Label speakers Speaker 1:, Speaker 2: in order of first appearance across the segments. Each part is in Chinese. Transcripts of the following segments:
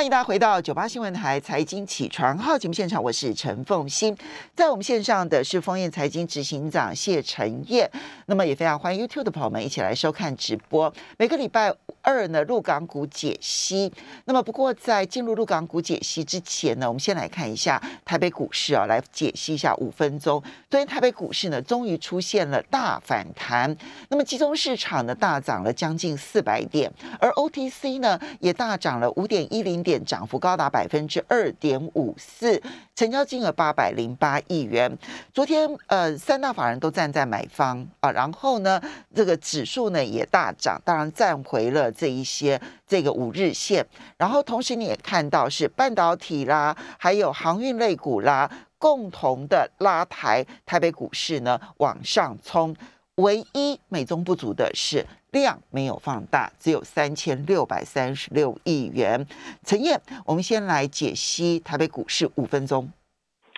Speaker 1: 欢迎大家回到九八新闻台财经起床号节目现场，我是陈凤欣，在我们线上的是丰燕财经执行长谢晨燕，那么也非常欢迎 YouTube 的朋友们一起来收看直播。每个礼拜二呢，陆港股解析。那么不过在进入陆港股解析之前呢，我们先来看一下台北股市啊，来解析一下五分钟。昨天台北股市呢，终于出现了大反弹，那么集中市场呢大涨了将近四百点，而 OTC 呢也大涨了五点一零点。涨幅高达百分之二点五四，成交金额八百零八亿元。昨天，呃，三大法人都站在买方啊，然后呢，这个指数呢也大涨，当然站回了这一些这个五日线。然后同时你也看到是半导体啦，还有航运类股啦，共同的拉抬台北股市呢往上冲。唯一美中不足的是量没有放大，只有三千六百三十六亿元。陈燕，我们先来解析台北股市五分钟。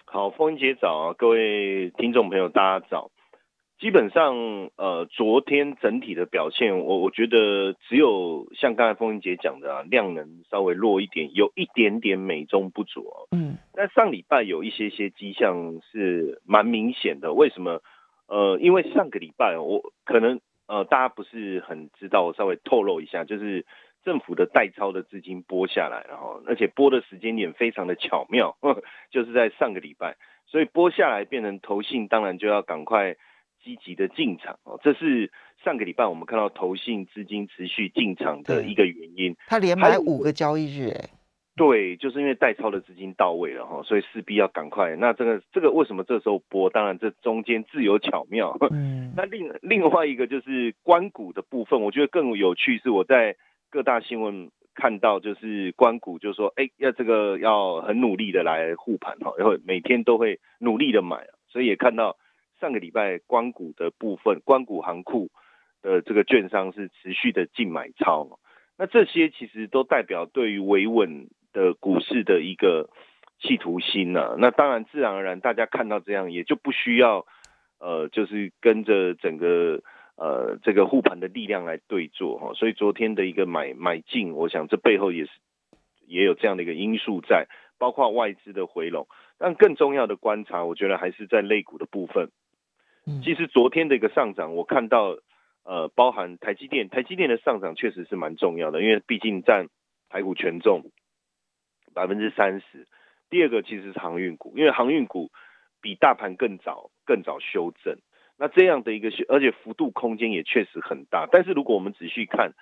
Speaker 2: 好，凤英姐早啊，各位听众朋友大家早。基本上，呃，昨天整体的表现，我我觉得只有像刚才风云姐讲的啊，量能稍微弱一点，有一点点美中不足。嗯，但上礼拜有一些些迹象是蛮明显的，为什么？呃，因为上个礼拜我可能呃大家不是很知道，我稍微透露一下，就是政府的代抄的资金拨下来，然后而且拨的时间点非常的巧妙，就是在上个礼拜，所以拨下来变成投信，当然就要赶快积极的进场哦，这是上个礼拜我们看到投信资金持续进场的一个原因。
Speaker 1: 他连买五个交易日，哎。
Speaker 2: 对，就是因为代抄的资金到位了哈，所以势必要赶快。那这个这个为什么这时候播？当然这中间自有巧妙。嗯，那另另外一个就是关谷的部分，我觉得更有趣是我在各大新闻看到，就是关谷就说，哎，要这个要很努力的来护盘哈，然后每天都会努力的买，所以也看到上个礼拜关谷的部分，关谷行库的这个券商是持续的净买超。那这些其实都代表对于维稳。的股市的一个企图心呢？那当然，自然而然，大家看到这样，也就不需要呃，就是跟着整个呃这个护盘的力量来对坐哈。所以昨天的一个买买进，我想这背后也是也有这样的一个因素在，包括外资的回笼。但更重要的观察，我觉得还是在类股的部分。其实昨天的一个上涨，我看到呃，包含台积电，台积电的上涨确实是蛮重要的，因为毕竟占台股权重。百分之三十，第二个其实是航运股，因为航运股比大盘更早更早修正，那这样的一个修，而且幅度空间也确实很大。但是如果我们仔细看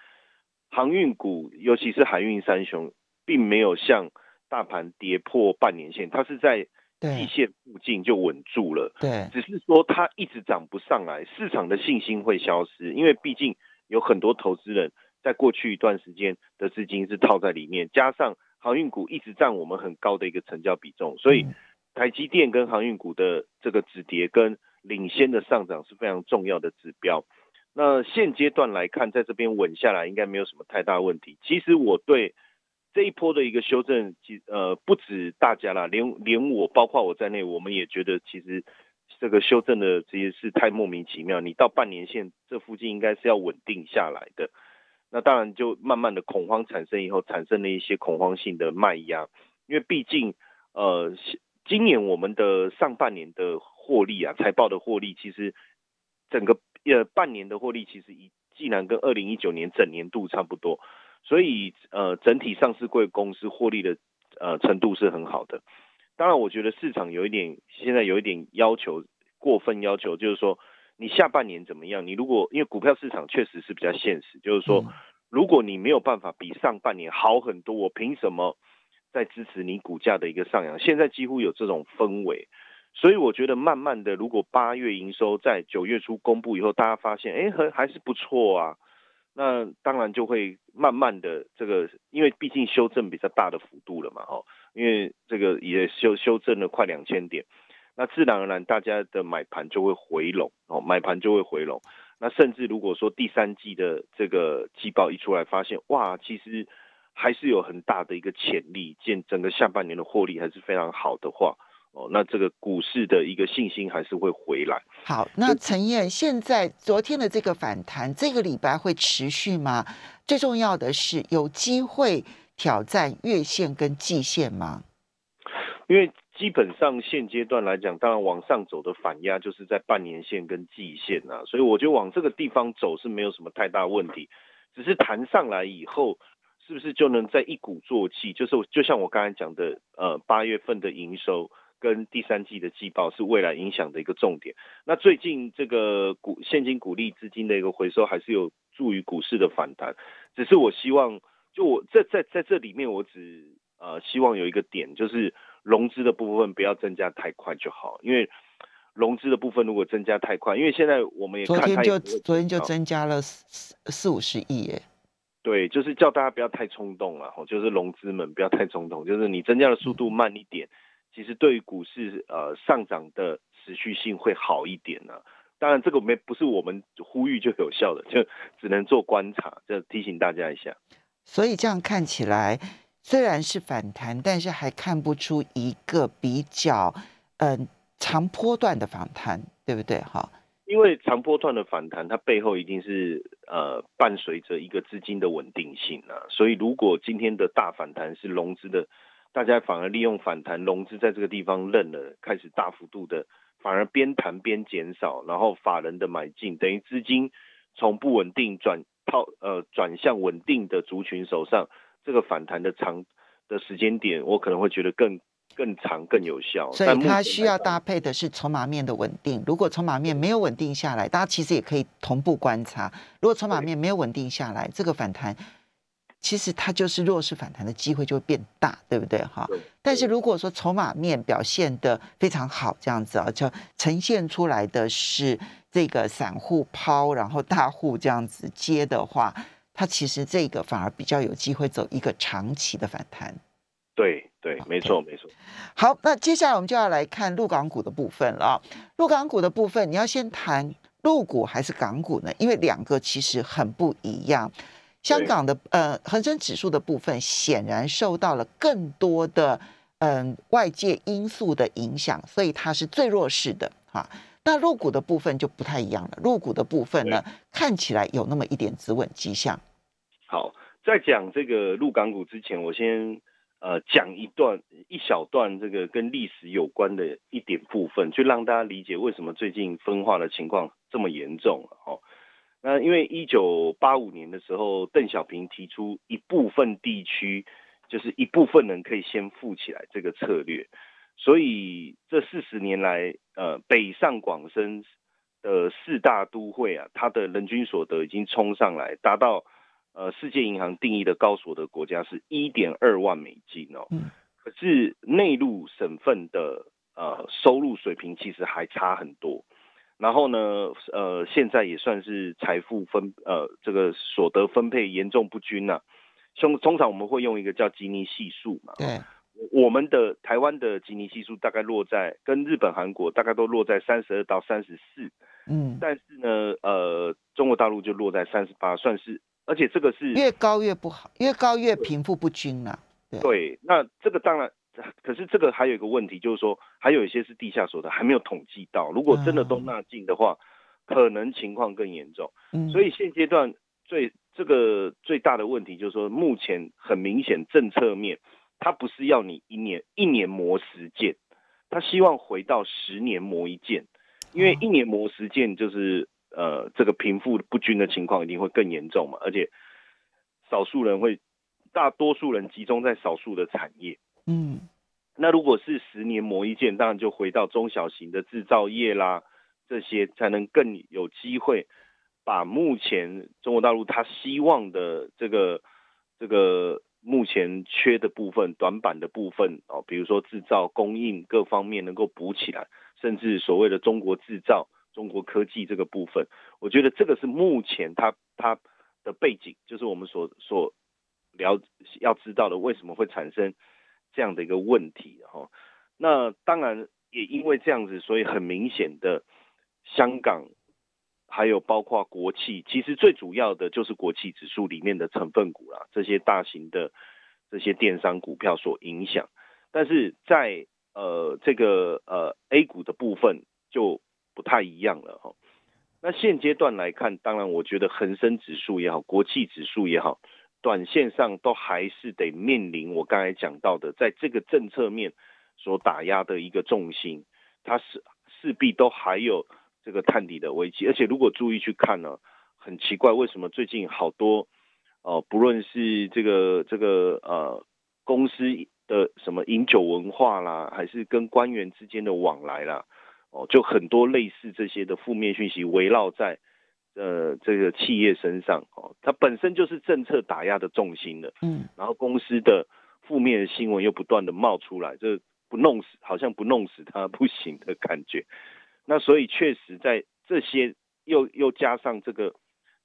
Speaker 2: 航运股，尤其是海运三雄，并没有像大盘跌破半年线，它是在季线附近就稳住了。
Speaker 1: 对，
Speaker 2: 只是说它一直涨不上来，市场的信心会消失，因为毕竟有很多投资人在过去一段时间的资金是套在里面，加上。航运股一直占我们很高的一个成交比重，所以台积电跟航运股的这个止跌跟领先的上涨是非常重要的指标。那现阶段来看，在这边稳下来应该没有什么太大问题。其实我对这一波的一个修正，其呃不止大家啦，连连我包括我在内，我们也觉得其实这个修正的这些是太莫名其妙。你到半年线这附近应该是要稳定下来的。那当然就慢慢的恐慌产生以后，产生了一些恐慌性的卖压，因为毕竟呃今年我们的上半年的获利啊，财报的获利其实整个呃半年的获利其实一既然跟二零一九年整年度差不多，所以呃整体上市贵公司获利的呃程度是很好的。当然我觉得市场有一点现在有一点要求过分要求，就是说。你下半年怎么样？你如果因为股票市场确实是比较现实，就是说，如果你没有办法比上半年好很多，我凭什么在支持你股价的一个上扬？现在几乎有这种氛围，所以我觉得慢慢的，如果八月营收在九月初公布以后，大家发现哎，还还是不错啊，那当然就会慢慢的这个，因为毕竟修正比较大的幅度了嘛，哦，因为这个也修修正了快两千点。那自然而然，大家的买盘就会回笼哦，买盘就会回笼。那甚至如果说第三季的这个季报一出来，发现哇，其实还是有很大的一个潜力，见整个下半年的获利还是非常好的话，哦，那这个股市的一个信心还是会回来。
Speaker 1: 好，那陈燕，现在昨天的这个反弹，这个礼拜会持续吗？最重要的是有机会。挑战月线跟季线吗？
Speaker 2: 因为基本上现阶段来讲，当然往上走的反压就是在半年线跟季线啊，所以我觉得往这个地方走是没有什么太大问题，只是弹上来以后，是不是就能在一鼓作气？就是就像我刚才讲的，呃，八月份的营收跟第三季的季报是未来影响的一个重点。那最近这个股现金股利资金的一个回收，还是有助于股市的反弹。只是我希望，就我在在在这里面，我只呃希望有一个点就是。融资的部分不要增加太快就好，因为融资的部分如果增加太快，因为现在我们也
Speaker 1: 昨天就昨天就增加了四四五十亿耶。
Speaker 2: 对，就是叫大家不要太冲动了，就是融资们不要太冲动，就是你增加的速度慢一点，其实对于股市呃上涨的持续性会好一点呢。当然这个没不是我们呼吁就有效的，就只能做观察，就提醒大家一下。
Speaker 1: 所以这样看起来。虽然是反弹，但是还看不出一个比较嗯长波段的反弹，对不对？哈，
Speaker 2: 因为长波段的反弹，它背后一定是呃伴随着一个资金的稳定性啊。所以如果今天的大反弹是融资的，大家反而利用反弹融资在这个地方认了，开始大幅度的反而边弹边减少，然后法人的买进，等于资金从不稳定转套呃转向稳定的族群手上。这个反弹的长的时间点，我可能会觉得更更长、更有效。
Speaker 1: 所以它需要搭配的是筹码面的稳定。如果筹码面没有稳定下来，大家其实也可以同步观察。如果筹码面没有稳定下来，这个反弹其实它就是弱势反弹的机会就会变大，对不对？哈。但是如果说筹码面表现的非常好，这样子啊，就呈现出来的是这个散户抛，然后大户这样子接的话。它其实这个反而比较有机会走一个长期的反弹。
Speaker 2: 对对，没错没错。
Speaker 1: 好，那接下来我们就要来看陆港股的部分了。陆港股的部分，你要先谈陆股还是港股呢？因为两个其实很不一样。香港的呃恒生指数的部分显然受到了更多的嗯外界因素的影响，所以它是最弱势的哈。那入股的部分就不太一样了。入股的部分呢，看起来有那么一点止稳迹象。
Speaker 2: 好，在讲这个入港股之前，我先呃讲一段一小段这个跟历史有关的一点部分，去让大家理解为什么最近分化的情况这么严重哦。那因为一九八五年的时候，邓小平提出一部分地区就是一部分人可以先富起来这个策略，所以这四十年来，呃，北上广深的四大都会啊，它的人均所得已经冲上来，达到。呃，世界银行定义的高所得国家是一点二万美金哦，可是内陆省份的呃收入水平其实还差很多。然后呢，呃，现在也算是财富分呃这个所得分配严重不均呐。通通常我们会用一个叫吉尼系数嘛，
Speaker 1: 对，
Speaker 2: 我们的台湾的吉尼系数大概落在跟日本、韩国大概都落在三十二到三十四，嗯，但是呢，呃，中国大陆就落在三十八，算是。而且这个是
Speaker 1: 越高越不好，越高越贫富不均了。
Speaker 2: 对，那这个当然，可是这个还有一个问题，就是说还有一些是地下所得还没有统计到，如果真的都纳进的话，可能情况更严重。所以现阶段最这个最大的问题就是说，目前很明显政策面，它不是要你一年一年磨十件，他希望回到十年磨一件，因为一年磨十件就是。呃，这个贫富不均的情况一定会更严重嘛，而且少数人会，大多数人集中在少数的产业。嗯，那如果是十年磨一剑，当然就回到中小型的制造业啦，这些才能更有机会把目前中国大陆他希望的这个这个目前缺的部分、短板的部分哦，比如说制造供应各方面能够补起来，甚至所谓的中国制造。中国科技这个部分，我觉得这个是目前它它的背景，就是我们所所了要知道的，为什么会产生这样的一个问题哈？那当然也因为这样子，所以很明显的，香港还有包括国企，其实最主要的就是国企指数里面的成分股啦，这些大型的这些电商股票所影响，但是在呃这个呃 A 股的部分就。不太一样了哈，那现阶段来看，当然我觉得恒生指数也好，国际指数也好，短线上都还是得面临我刚才讲到的，在这个政策面所打压的一个重心，它是势必都还有这个探底的危机。而且如果注意去看呢，很奇怪，为什么最近好多哦，不论是这个这个呃公司的什么饮酒文化啦，还是跟官员之间的往来啦，哦，就很多类似这些的负面讯息围绕在。呃，这个企业身上哦，它本身就是政策打压的重心了，嗯，然后公司的负面新闻又不断的冒出来，这不弄死好像不弄死它 不行的感觉。那所以确实在这些又又加上这个，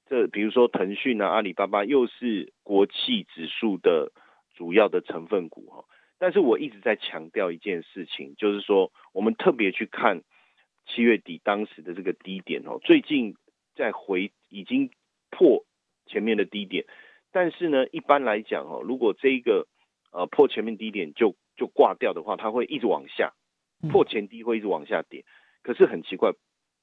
Speaker 2: 这比如说腾讯啊、阿里巴巴又是国企指数的主要的成分股哈。但是我一直在强调一件事情，就是说我们特别去看七月底当时的这个低点哦，最近。在回已经破前面的低点，但是呢，一般来讲哦，如果这一个呃破前面低点就就挂掉的话，它会一直往下破前低会一直往下跌。可是很奇怪，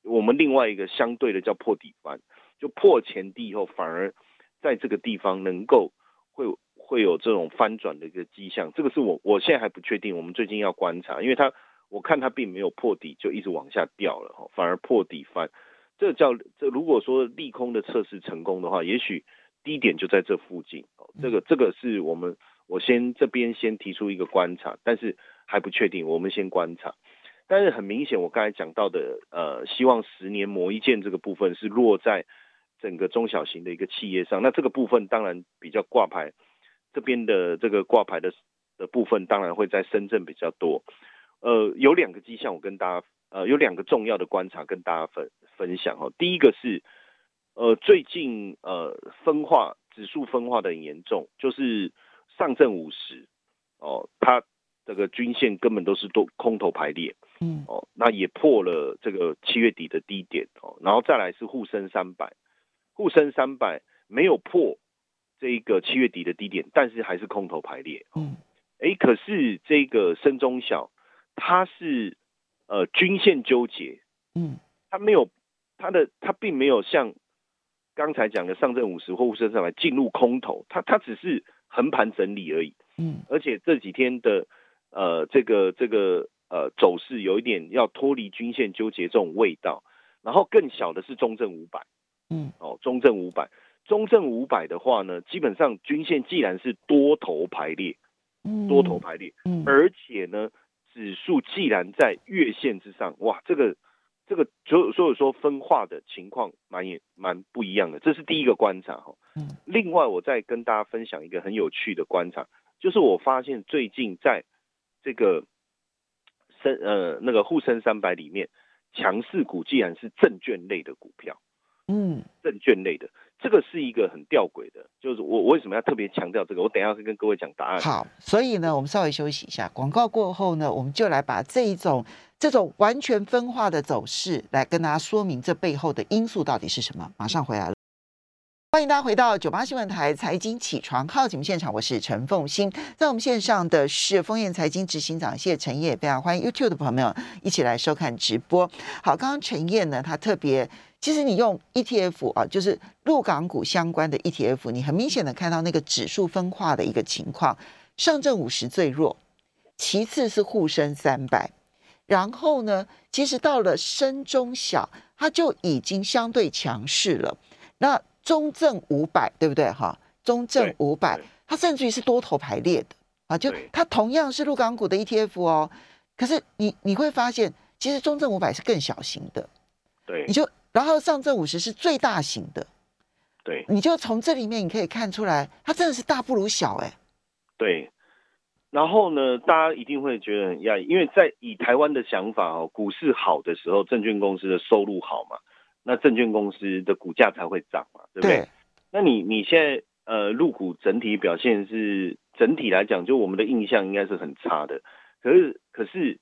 Speaker 2: 我们另外一个相对的叫破底翻，就破前低以后，反而在这个地方能够会会有这种翻转的一个迹象。这个是我我现在还不确定，我们最近要观察，因为它我看它并没有破底就一直往下掉了哈，反而破底翻。这叫这如果说利空的测试成功的话，也许低点就在这附近。这个这个是我们我先这边先提出一个观察，但是还不确定，我们先观察。但是很明显，我刚才讲到的呃，希望十年磨一剑这个部分是落在整个中小型的一个企业上。那这个部分当然比较挂牌这边的这个挂牌的的部分，当然会在深圳比较多。呃，有两个迹象，我跟大家。呃，有两个重要的观察跟大家分分享哦。第一个是，呃，最近呃分化指数分化的很严重，就是上证五十哦，它这个均线根本都是多空头排列，嗯，哦，那也破了这个七月底的低点哦，然后再来是沪深三百，沪深三百没有破这一个七月底的低点，但是还是空头排列，嗯，哎，可是这个深中小它是。呃，均线纠结，嗯，它没有，它的它并没有像刚才讲的上证五十或沪深三百进入空头，它它只是横盘整理而已，嗯，而且这几天的呃这个这个呃走势有一点要脱离均线纠结这种味道，然后更小的是中证五百，嗯，哦，中证五百，中证五百的话呢，基本上均线既然是多头排列，嗯，多头排列，嗯，而且呢。指数既然在月线之上，哇，这个这个所所以说分化的情况蛮也蛮不一样的，这是第一个观察哈。嗯。另外，我再跟大家分享一个很有趣的观察，就是我发现最近在这个深呃那个沪深三百里面，强势股既然是证券类的股票，嗯，证券类的。这个是一个很吊诡的，就是我为什么要特别强调这个？我等一下会跟各位讲答案。
Speaker 1: 好，所以呢，我们稍微休息一下，广告过后呢，我们就来把这一种这种完全分化的走势来跟大家说明这背后的因素到底是什么。马上回来了，欢迎大家回到九八新闻台财经起床号节目现场，我是陈凤欣，在我们线上的是丰燕财经执行长谢陈烨，非常欢迎 YouTube 的朋友一起来收看直播。好，刚刚陈烨呢，他特别。其实你用 ETF 啊，就是陆港股相关的 ETF，你很明显的看到那个指数分化的一个情况，上证五十最弱，其次是沪深三百，然后呢，其实到了深中小，它就已经相对强势了。那中证五百对不对哈？中证五百，它甚至于是多头排列的啊，就它同样是陆港股的 ETF 哦，可是你你会发现，其实中证五百是更小型的，
Speaker 2: 对，
Speaker 1: 你就。然后上证五十是最大型的，
Speaker 2: 对，
Speaker 1: 你就从这里面你可以看出来，它真的是大不如小哎。
Speaker 2: 对，然后呢，大家一定会觉得很讶异，因为在以台湾的想法哦，股市好的时候，证券公司的收入好嘛，那证券公司的股价才会涨嘛，对不对？那你你现在呃入股整体表现是整体来讲，就我们的印象应该是很差的，可是可是。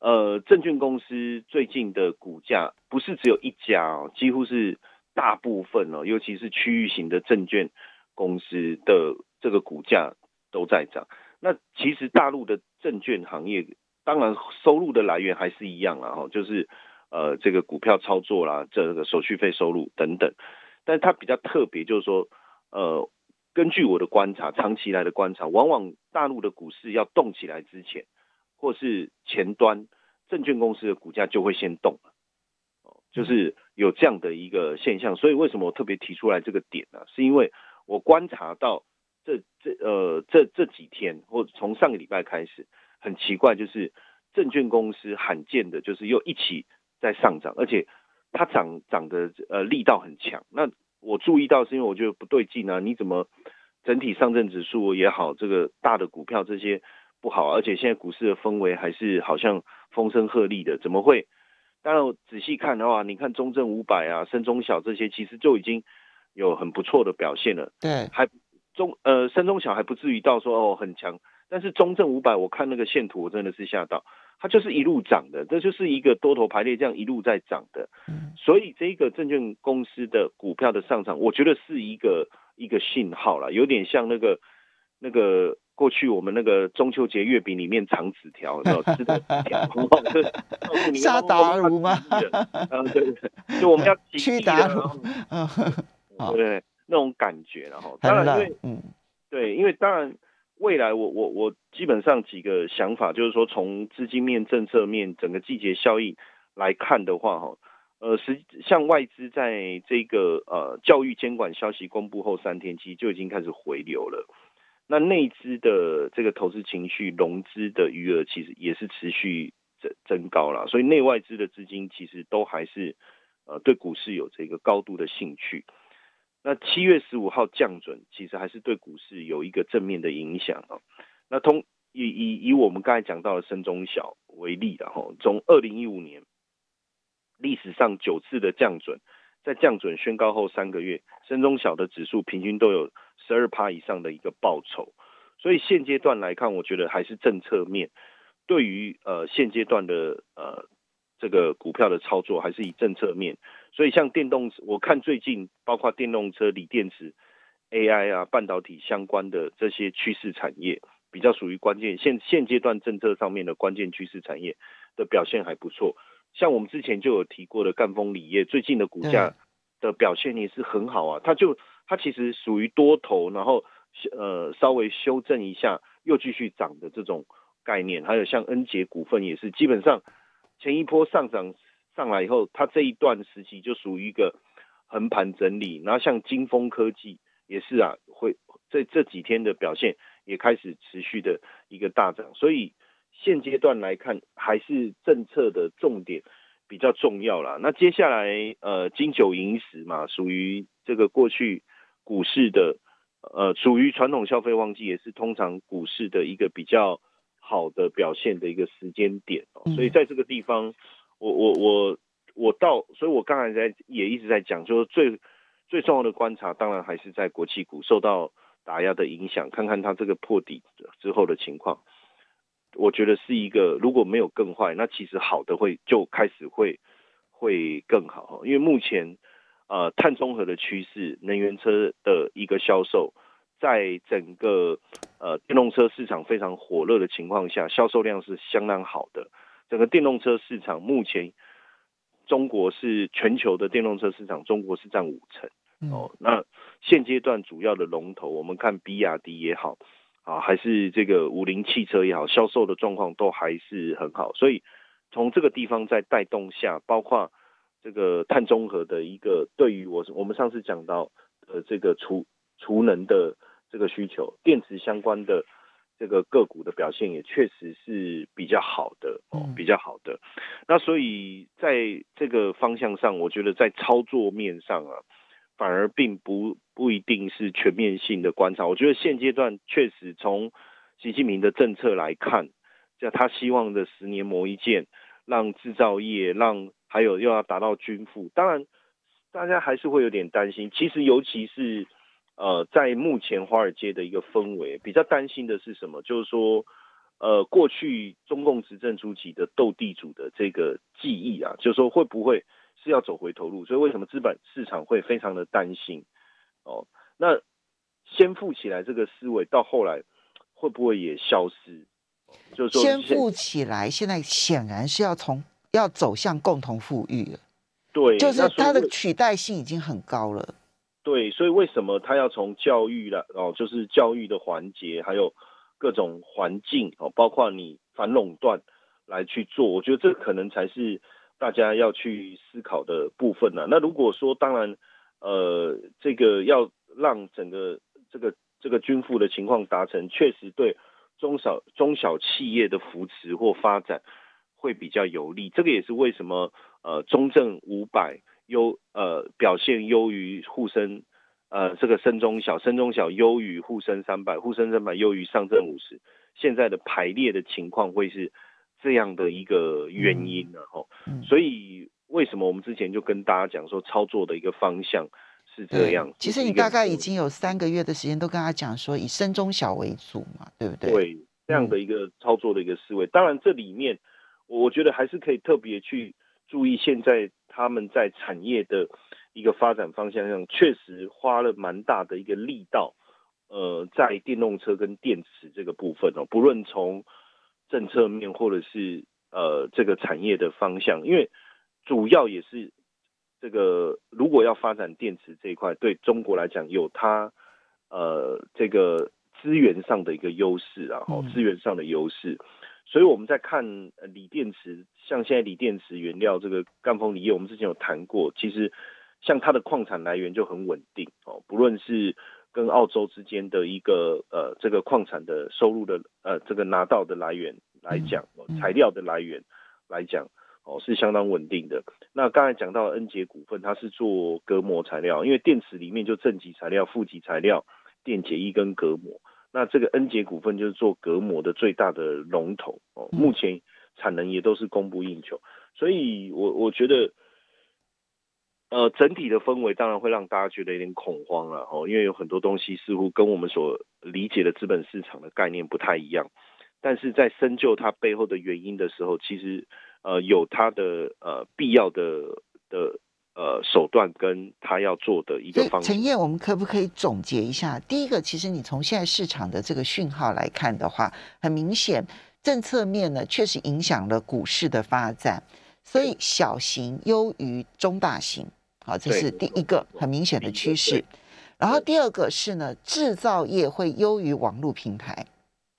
Speaker 2: 呃，证券公司最近的股价不是只有一家哦，几乎是大部分哦，尤其是区域型的证券公司的这个股价都在涨。那其实大陆的证券行业，当然收入的来源还是一样啊，哈，就是呃这个股票操作啦，这个手续费收入等等。但是它比较特别，就是说，呃，根据我的观察，长期来的观察，往往大陆的股市要动起来之前，或是前端证券公司的股价就会先动了，就是有这样的一个现象。所以为什么我特别提出来这个点呢？是因为我观察到这这呃这这几天，或者从上个礼拜开始，很奇怪，就是证券公司罕见的就是又一起在上涨，而且它涨涨的呃力道很强。那我注意到是因为我觉得不对劲啊！你怎么整体上证指数也好，这个大的股票这些不好，而且现在股市的氛围还是好像风声鹤唳的，怎么会？当然仔细看的话，你看中证五百啊、深中小这些，其实就已经有很不错的表现了。
Speaker 1: 对，
Speaker 2: 还中呃深中小还不至于到说哦很强，但是中证五百我看那个线图我真的是吓到。它就是一路涨的，这就是一个多头排列，这样一路在涨的。嗯所以这个证券公司的股票的上涨，我觉得是一个一个信号了，有点像那个那个过去我们那个中秋节月饼里面藏纸条，有吃的纸条，
Speaker 1: 沙达如吗？
Speaker 2: 嗯，对对，就我们要
Speaker 1: 去达如，
Speaker 2: 对对？那种感觉，然后当然因为嗯，对，因为当然。未来我我我基本上几个想法，就是说从资金面、政策面、整个季节效应来看的话，哈，呃，实像外资在这个呃教育监管消息公布后三天，其实就已经开始回流了。那内资的这个投资情绪、融资的余额，其实也是持续增增高了。所以内外资的资金其实都还是呃对股市有这个高度的兴趣。那七月十五号降准，其实还是对股市有一个正面的影响啊。那通以以以我们刚才讲到的深中小为例，的哈从二零一五年历史上九次的降准，在降准宣告后三个月，深中小的指数平均都有十二趴以上的一个报酬。所以现阶段来看，我觉得还是政策面对于呃现阶段的呃。这个股票的操作还是以政策面，所以像电动，我看最近包括电动车、锂电池、AI 啊、半导体相关的这些趋势产业，比较属于关键现现阶段政策上面的关键趋势产业的表现还不错。像我们之前就有提过的赣锋锂业，最近的股价的表现也是很好啊。它就它其实属于多头，然后呃稍微修正一下又继续涨的这种概念。还有像恩捷股份也是基本上。前一波上涨上来以后，它这一段时期就属于一个横盘整理，然后像金风科技也是啊，会这这几天的表现也开始持续的一个大涨，所以现阶段来看还是政策的重点比较重要啦。那接下来呃金九银十嘛，属于这个过去股市的呃属于传统消费旺季，也是通常股市的一个比较。好的表现的一个时间点哦，所以在这个地方，我我我我到，所以我刚才在也一直在讲，就是最最重要的观察，当然还是在国企股受到打压的影响，看看它这个破底之后的情况。我觉得是一个如果没有更坏，那其实好的会就开始会会更好，因为目前呃碳中和的趋势，能源车的一个销售。在整个呃电动车市场非常火热的情况下，销售量是相当好的。整个电动车市场目前，中国是全球的电动车市场，中国是占五成哦。那现阶段主要的龙头，我们看比亚迪也好啊，还是这个五菱汽车也好，销售的状况都还是很好。所以从这个地方在带动下，包括这个碳中和的一个对于我我们上次讲到呃这个储储能的。这个需求，电池相关的这个个股的表现也确实是比较好的哦，比较好的。那所以在这个方向上，我觉得在操作面上啊，反而并不不一定是全面性的观察。我觉得现阶段确实从习近平的政策来看，叫他希望的十年磨一剑，让制造业，让还有又要达到均富。当然，大家还是会有点担心。其实尤其是。呃，在目前华尔街的一个氛围，比较担心的是什么？就是说，呃，过去中共执政初期的斗地主的这个记忆啊，就是说会不会是要走回头路？所以为什么资本市场会非常的担心？哦，那先富起来这个思维到后来会不会也消失？
Speaker 1: 就是说，先富起来，现在显然是要从要走向共同富裕了。
Speaker 2: 对，
Speaker 1: 就是它的取代性已经很高了。
Speaker 2: 对，所以为什么他要从教育了哦，就是教育的环节，还有各种环境哦，包括你反垄断来去做，我觉得这可能才是大家要去思考的部分呢。那如果说当然，呃，这个要让整个这个这个均富的情况达成，确实对中小中小企业的扶持或发展会比较有利。这个也是为什么呃中证五百。优呃表现优于沪深，呃这个深中小深中小优于沪深三百，沪深三百优于上证五十，现在的排列的情况会是这样的一个原因呢？吼，所以为什么我们之前就跟大家讲说操作的一个方向是这样？
Speaker 1: 其实你大概已经有三个月的时间都跟他讲说以深中小为主嘛，对不对？
Speaker 2: 对，这样的一个操作的一个思维，当然这里面我觉得还是可以特别去注意现在。他们在产业的一个发展方向上，确实花了蛮大的一个力道，呃，在电动车跟电池这个部分哦，不论从政策面或者是呃这个产业的方向，因为主要也是这个如果要发展电池这一块，对中国来讲有它呃这个资源上的一个优势啊，后资源上的优势。所以我们在看锂电池，像现在锂电池原料这个赣锋锂业，我们之前有谈过，其实像它的矿产来源就很稳定哦，不论是跟澳洲之间的一个呃这个矿产的收入的呃这个拿到的来源来讲，材料的来源来讲哦是相当稳定的。那刚才讲到恩捷股份，它是做隔膜材料，因为电池里面就正极材料、负极材料、电解液跟隔膜。那这个恩捷股份就是做隔膜的最大的龙头哦，目前产能也都是供不应求，所以我我觉得，呃，整体的氛围当然会让大家觉得有点恐慌了哦，因为有很多东西似乎跟我们所理解的资本市场的概念不太一样，但是在深究它背后的原因的时候，其实呃有它的呃必要的的。呃，手段跟他要做的一个方。
Speaker 1: 陈燕，我们可不可以总结一下？第一个，其实你从现在市场的这个讯号来看的话，很明显，政策面呢确实影响了股市的发展，所以小型优于中大型，好，这是第一个很明显的趋势。然后第二个是呢，制造业会优于网络平台。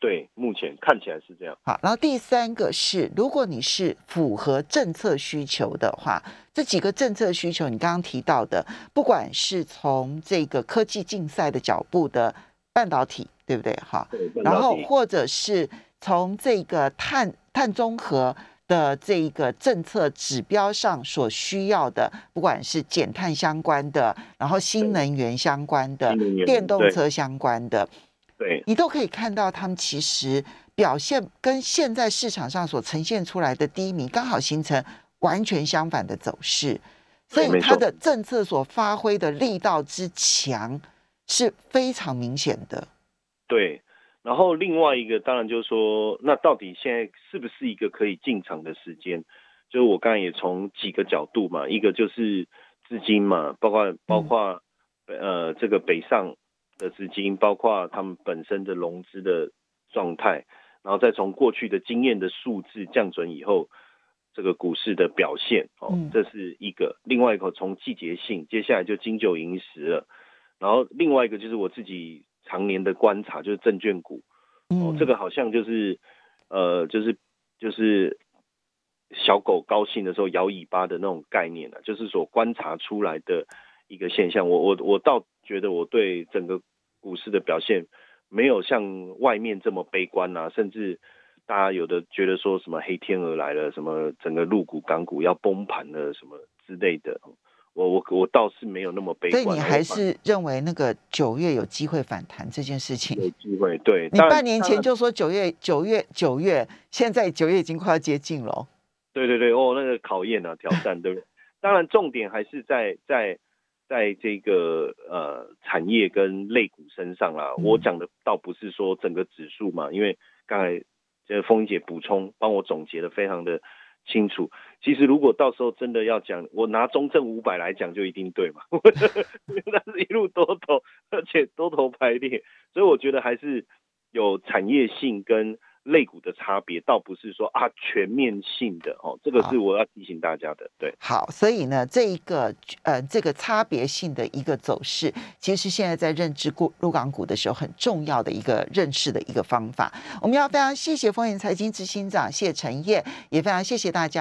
Speaker 2: 对，目前看起来是这样。
Speaker 1: 好，然后第三个是，如果你是符合政策需求的话，这几个政策需求，你刚刚提到的，不管是从这个科技竞赛的脚步的半导体，对不对？哈，然后或者是从这个碳碳中和的这个政策指标上所需要的，不管是减碳相关的，然后新能源相关的，电动车相关的。
Speaker 2: 对
Speaker 1: 你都可以看到，他们其实表现跟现在市场上所呈现出来的低迷，刚好形成完全相反的走势。所以它的政策所发挥的力道之强是非常明显的。
Speaker 2: 对，然后另外一个当然就是说，那到底现在是不是一个可以进场的时间？就是我刚才也从几个角度嘛，一个就是资金嘛，包括包括呃这个北上。的资金，包括他们本身的融资的状态，然后再从过去的经验的数字降准以后，这个股市的表现，哦，这是一个。另外一个从季节性，接下来就金九银十了。然后另外一个就是我自己常年的观察，就是证券股，哦，这个好像就是，呃，就是就是小狗高兴的时候摇尾巴的那种概念了，就是所观察出来的一个现象。我我我倒觉得我对整个。股市的表现没有像外面这么悲观啊，甚至大家有的觉得说什么黑天鹅来了，什么整个陆股港股要崩盘了，什么之类的。我我我倒是没有那么悲观。
Speaker 1: 所以你还是认为那个九月有机会反弹这件事情？
Speaker 2: 有机会，对。
Speaker 1: 你半年前就说九月九月九月，现在九月已经快要接近了。
Speaker 2: 对对对，哦，那个考验啊，挑战，对不对？当然，重点还是在在。在这个呃产业跟类股身上啦，我讲的倒不是说整个指数嘛，因为刚才这风姐补充帮我总结的非常的清楚。其实如果到时候真的要讲，我拿中证五百来讲就一定对嘛，那是一路多头，而且多头排列，所以我觉得还是有产业性跟类股的差别，倒不是说啊全面性的哦，这个是我要提醒大家的。对，
Speaker 1: 好，所以呢，这一个呃这个差别性的一个走势，其实现在在认知过入港股的时候很重要的一个认识的一个方法。我们要非常谢谢风云财经执行长谢承业，也非常谢谢大家。